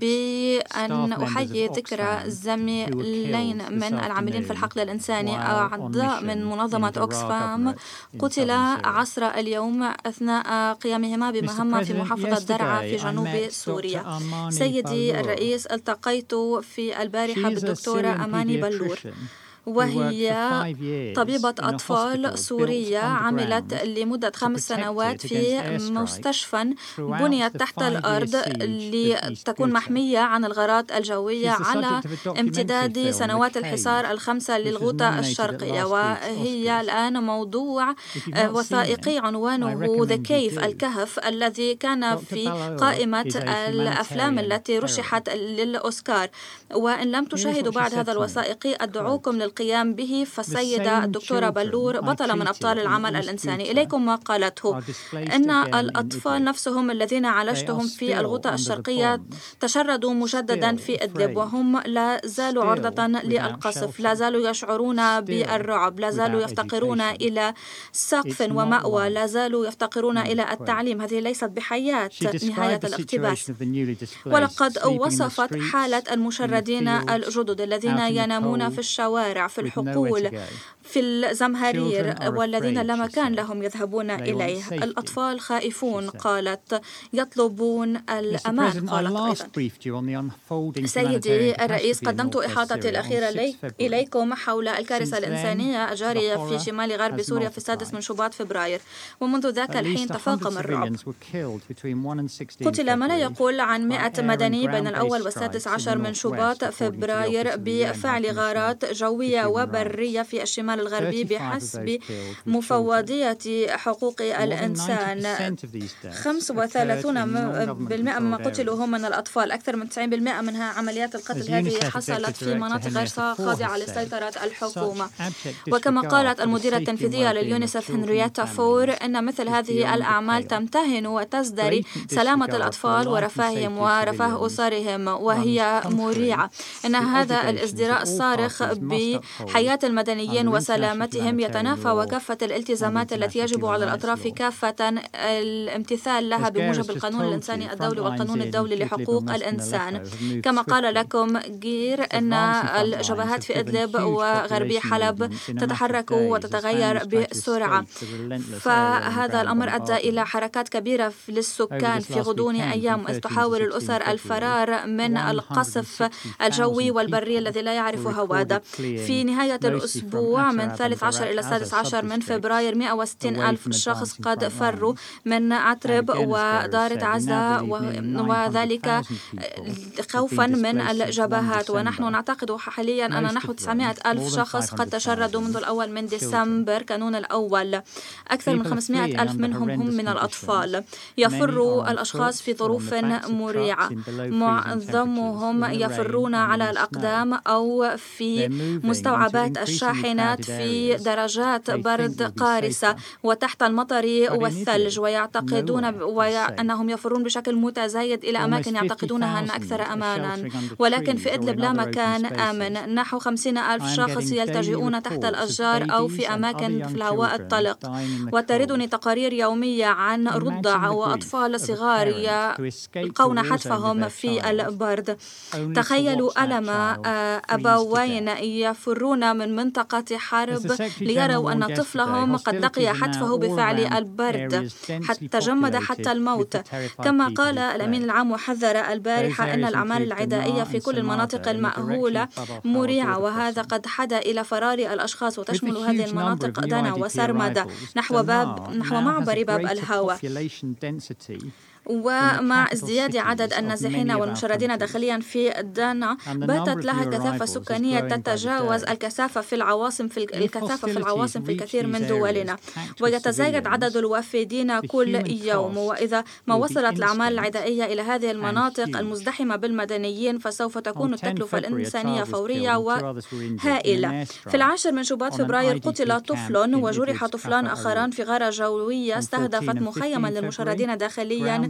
بأن أحيي ذكرى زميلين من العاملين في الحقل الإنساني أعضاء من منظمة أوكسفام قتل عصر اليوم أثناء قيامهما بمهمة في محافظة درعا في جنوب سوريا. سيدي الرئيس التقيت في البارحة بالدكتورة أماني بلور. وهي طبيبة أطفال سورية عملت لمدة خمس سنوات في مستشفى بنيت تحت الأرض لتكون محمية عن الغارات الجوية على امتداد سنوات الحصار الخمسة للغوطة الشرقية. وهي الآن موضوع وثائقي عنوانه The Cave الكهف الذي كان في قائمة الأفلام التي رشحت للأوسكار. وإن لم تشاهدوا بعد هذا الوثائقي أدعوكم للقيام القيام به فالسيدة الدكتورة بلور بطلة من أبطال العمل الإنساني إليكم ما قالته. إن الأطفال نفسهم الذين عالجتهم في الغوطة الشرقية تشردوا مجددا في إدلب وهم لا زالوا عرضة للقصف لا زالوا يشعرون بالرعب لا زالوا يفتقرون إلى سقف ومأوى لا زالوا يفتقرون إلى التعليم. هذه ليست بحياة نهاية الاقتباس. ولقد وصفت حالة المشردين الجدد الذين ينامون في الشوارع. في الحقول في الزمهرير والذين لا مكان لهم يذهبون إليه. الأطفال خائفون قالت. يطلبون الأمان قالت أيضا. سيدي الرئيس قدمت إحاطتي الأخيرة إليكم حول الكارثة الإنسانية الجارية في شمال غرب سوريا في السادس من شباط فبراير. ومنذ ذاك الحين تفاقم الرعب. قتل ما لا يقول عن 100 مدني بين الأول والسادس عشر من شباط فبراير بفعل غارات جوية وبرية في الشمال الغربي بحسب مفوضية حقوق الإنسان. 35% مما قتلوا هم من الأطفال. أكثر من 90% منها عمليات القتل هذه حصلت في مناطق غير خاضعة لسيطرة الحكومة. وكما قالت المديرة التنفيذية لليونيسف هنرياتا فور أن مثل هذه الأعمال تمتهن وتزدري سلامة الأطفال ورفاههم ورفاه أسرهم وهي مريعة إن هذا الازدراء الصارخ بحياة المدنيين وسلامتهم يتنافى وكافة الالتزامات التي يجب على الأطراف كافة الامتثال لها بموجب القانون الإنساني الدولي والقانون الدولي لحقوق الإنسان. كما قال لكم جير أن الجبهات في إدلب وغربي حلب تتحرك وتتغير بسرعة. فهذا الأمر أدى إلى حركات كبيرة للسكان في غضون أيام. إذ تحاول الأسر الفرار من القصف الجوي والبري الذي لا يعرف هواده في نهاية الأسبوع من 13 إلى 16 من فبراير 160 ألف شخص قد فروا من عترب ودارة عزة وذلك خوفا من الجبهات. ونحن نعتقد حاليا أن نحو 900 ألف شخص قد تشردوا منذ الأول من ديسمبر كانون الأول. أكثر من 500 ألف منهم هم من الأطفال. يفر الأشخاص في ظروف مريعة. معظمهم يفرون على الأقدام أو في مستوعبات الشاحنات في درجات برد قارسة وتحت المطر والثلج ويعتقدون أنهم يفرون بشكل متزايد إلى أماكن يعتقدونها أن أكثر أمانا. ولكن في إدلب لا مكان آمن. نحو خمسين ألف شخص يلتجئون تحت الأشجار أو في أماكن في الهواء الطلق. وتردني تقارير يومية عن رضع وأطفال صغار يلقون حتفهم في البرد. تخيلوا ألم أبوين يفرون من منطقة حرب ليروا أن طفلهم قد لقي حتفه بفعل البرد حتى تجمد حتى الموت. كما قال الأمين العام وحذر البارحة أن الأعمال العدائية في كل المناطق المأهولة مريعة وهذا قد حدا إلى فرار الأشخاص وتشمل هذه المناطق دنا وسرمدة. نحو باب نحو معبر باب الهوى. ومع ازدياد عدد النازحين والمشردين داخليا في دانا باتت لها كثافة سكانية تتجاوز الكثافة في العواصم في الكثافة في العواصم في الكثير من دولنا. ويتزايد عدد الوافدين كل يوم. وإذا ما وصلت الأعمال العدائية إلى هذه المناطق المزدحمة بالمدنيين فسوف تكون التكلفة الإنسانية فورية وهائلة. في العاشر من شباط فبراير قتل طفل وجرح طفلان آخران في غارة جوية استهدفت مخيما للمشردين داخليا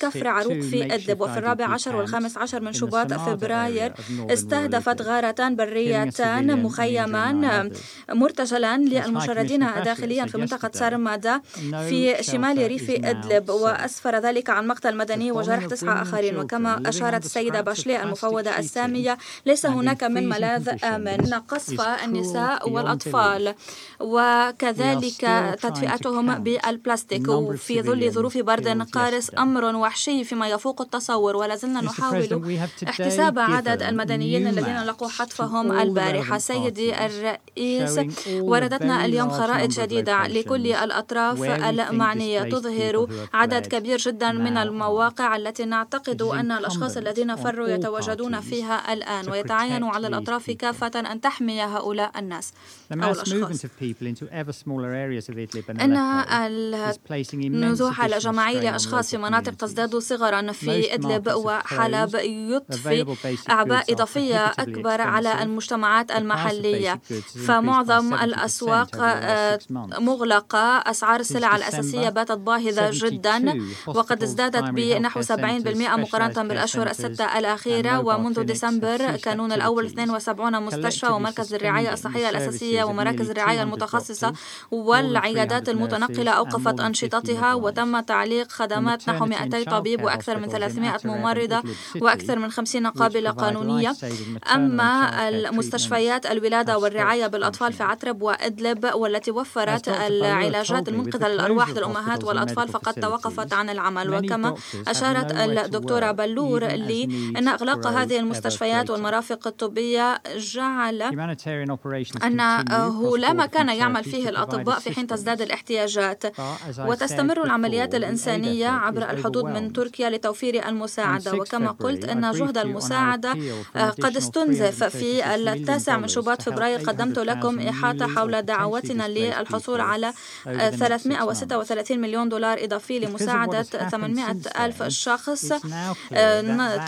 كفر عروق في إدلب وفي الرابع عشر والخامس عشر من شباط فبراير استهدفت غارة بريتان مخيمان مرتجلان للمشردين داخليا في منطقة سارمادا في شمال ريف إدلب وأسفر ذلك عن مقتل مدني وجرح تسعة آخرين. وكما أشارت السيدة باشلي المفوضة السامية ليس هناك من ملاذ آمن قصف النساء والأطفال. وكذلك تدفئتهم بالبلاستيك وفي ظل ظروف برد قارس أمر وحشي فيما يفوق التصور ولا زلنا نحاول احتساب عدد المدنيين الذين لقوا حتفهم البارحة. سيدي الرئيس وردتنا اليوم خرائط جديدة لكل الأطراف المعنية تظهر عدد كبير جدا من المواقع التي نعتقد أن الأشخاص الذين فروا يتواجدون فيها الآن ويتعين على الأطراف كافة أن تحمي هؤلاء الناس أو الأشخاص. إن النزوح الجماعي لأشخاص في مناطق تزداد صغرا في إدلب وحلب يضفي أعباء إضافية أكبر على المجتمعات المحلية. فمعظم الأسواق آه، مغلقة. أسعار السلع الأساسية باتت باهظة جدا. وقد ازدادت بنحو 70% مقارنة بالأشهر الستة الأخيرة. ومنذ ديسمبر كانون الأول 72 مستشفى ومركز الرعاية الصحية الأساسية ومراكز الرعاية المتخصصة والعيادات المتنقلة أوقفت أنشطتها. وتم تعليق خدمات نحو 200 طبيب وأكثر من 300 ممرضة وأكثر من 50 قابلة قانونية. أما المستشفيات الولادة والرعاية بالأطفال في عترب وإدلب والتي وفرت العلاجات المنقذة للأرواح للأمهات والأطفال فقد توقفت عن العمل. وكما أشارت الدكتورة بلور لي أن إغلاق هذه المستشفيات والمرافق الطبية جعل أنه لا مكان يعمل فيه الأطباء في حين تزداد الاحتياجات. وتستمر العمليات الإنسانية عبر الحدود من تركيا لتوفير المساعدة. وكما قلت أن جهد المساعدة قد استنزف في التاسع من شباط فبراير قدمت لكم إحاطة حول دعوتنا للحصول على 336 مليون دولار إضافي لمساعدة 800 ألف شخص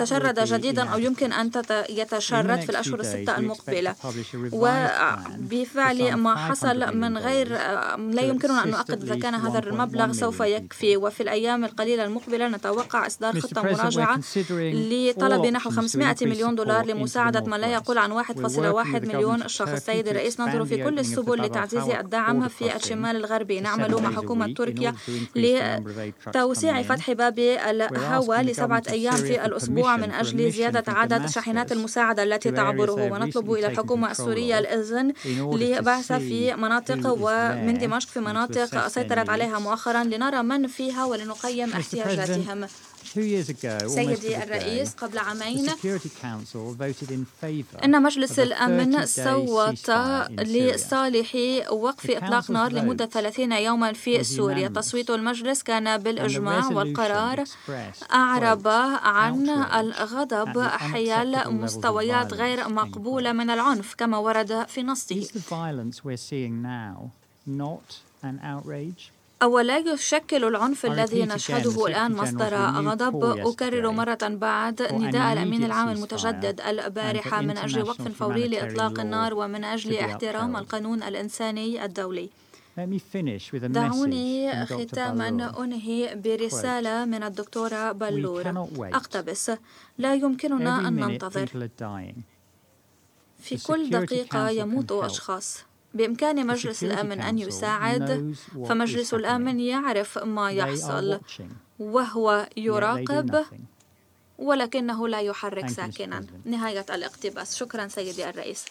تشرد جديدا أو يمكن أن يتشرد في الأشهر الستة المقبلة. وبفعل ما حصل من غير لا يمكننا أن نؤكد إذا كان هذا المبلغ سوف يكفي. وفي الأيام القليلة المقبلة نتوقع إصدار خطة مراجعة لطلب نحو 500 مليون دولار لمساعدة ما لا يقول عن 1.1 مليون شخص السيد الرئيس ننظر في كل السبل لتعزيز الدعم في الشمال الغربي. نعمل مع حكومة تركيا لتوسيع فتح باب الهواء لسبعة أيام في الأسبوع من أجل زيادة عدد شاحنات المساعدة التي تعبره ونطلب إلى الحكومة السورية الإذن لبعث في مناطق ومن دمشق في مناطق سيطرت عليها مؤخرا لنرى من فيها ولنقيم احتياجاتهم سيدي الرئيس قبل عامين إن مجلس الأمن صوت لصالح وقف إطلاق نار لمدة 30 يوما في سوريا. تصويت المجلس كان بالإجماع والقرار أعرب عن الغضب حيال مستويات غير مقبولة من العنف كما ورد في نصه. أولا يشكل العنف الذي نشهده الآن مصدر غضب. أكرر مرة بعد نداء الأمين العام المتجدد البارحة من أجل وقف فوري لإطلاق النار ومن أجل احترام القانون الإنساني الدولي. دعوني ختاما أنهي برسالة من الدكتورة بلور. أقتبس. لا يمكننا أن ننتظر. في كل دقيقة يموت أشخاص. بإمكان مجلس الأمن أن يساعد فمجلس الأمن يعرف ما يحصل وهو يراقب ولكنه لا يحرك ساكنا. نهاية الاقتباس. شكرا سيدي الرئيس.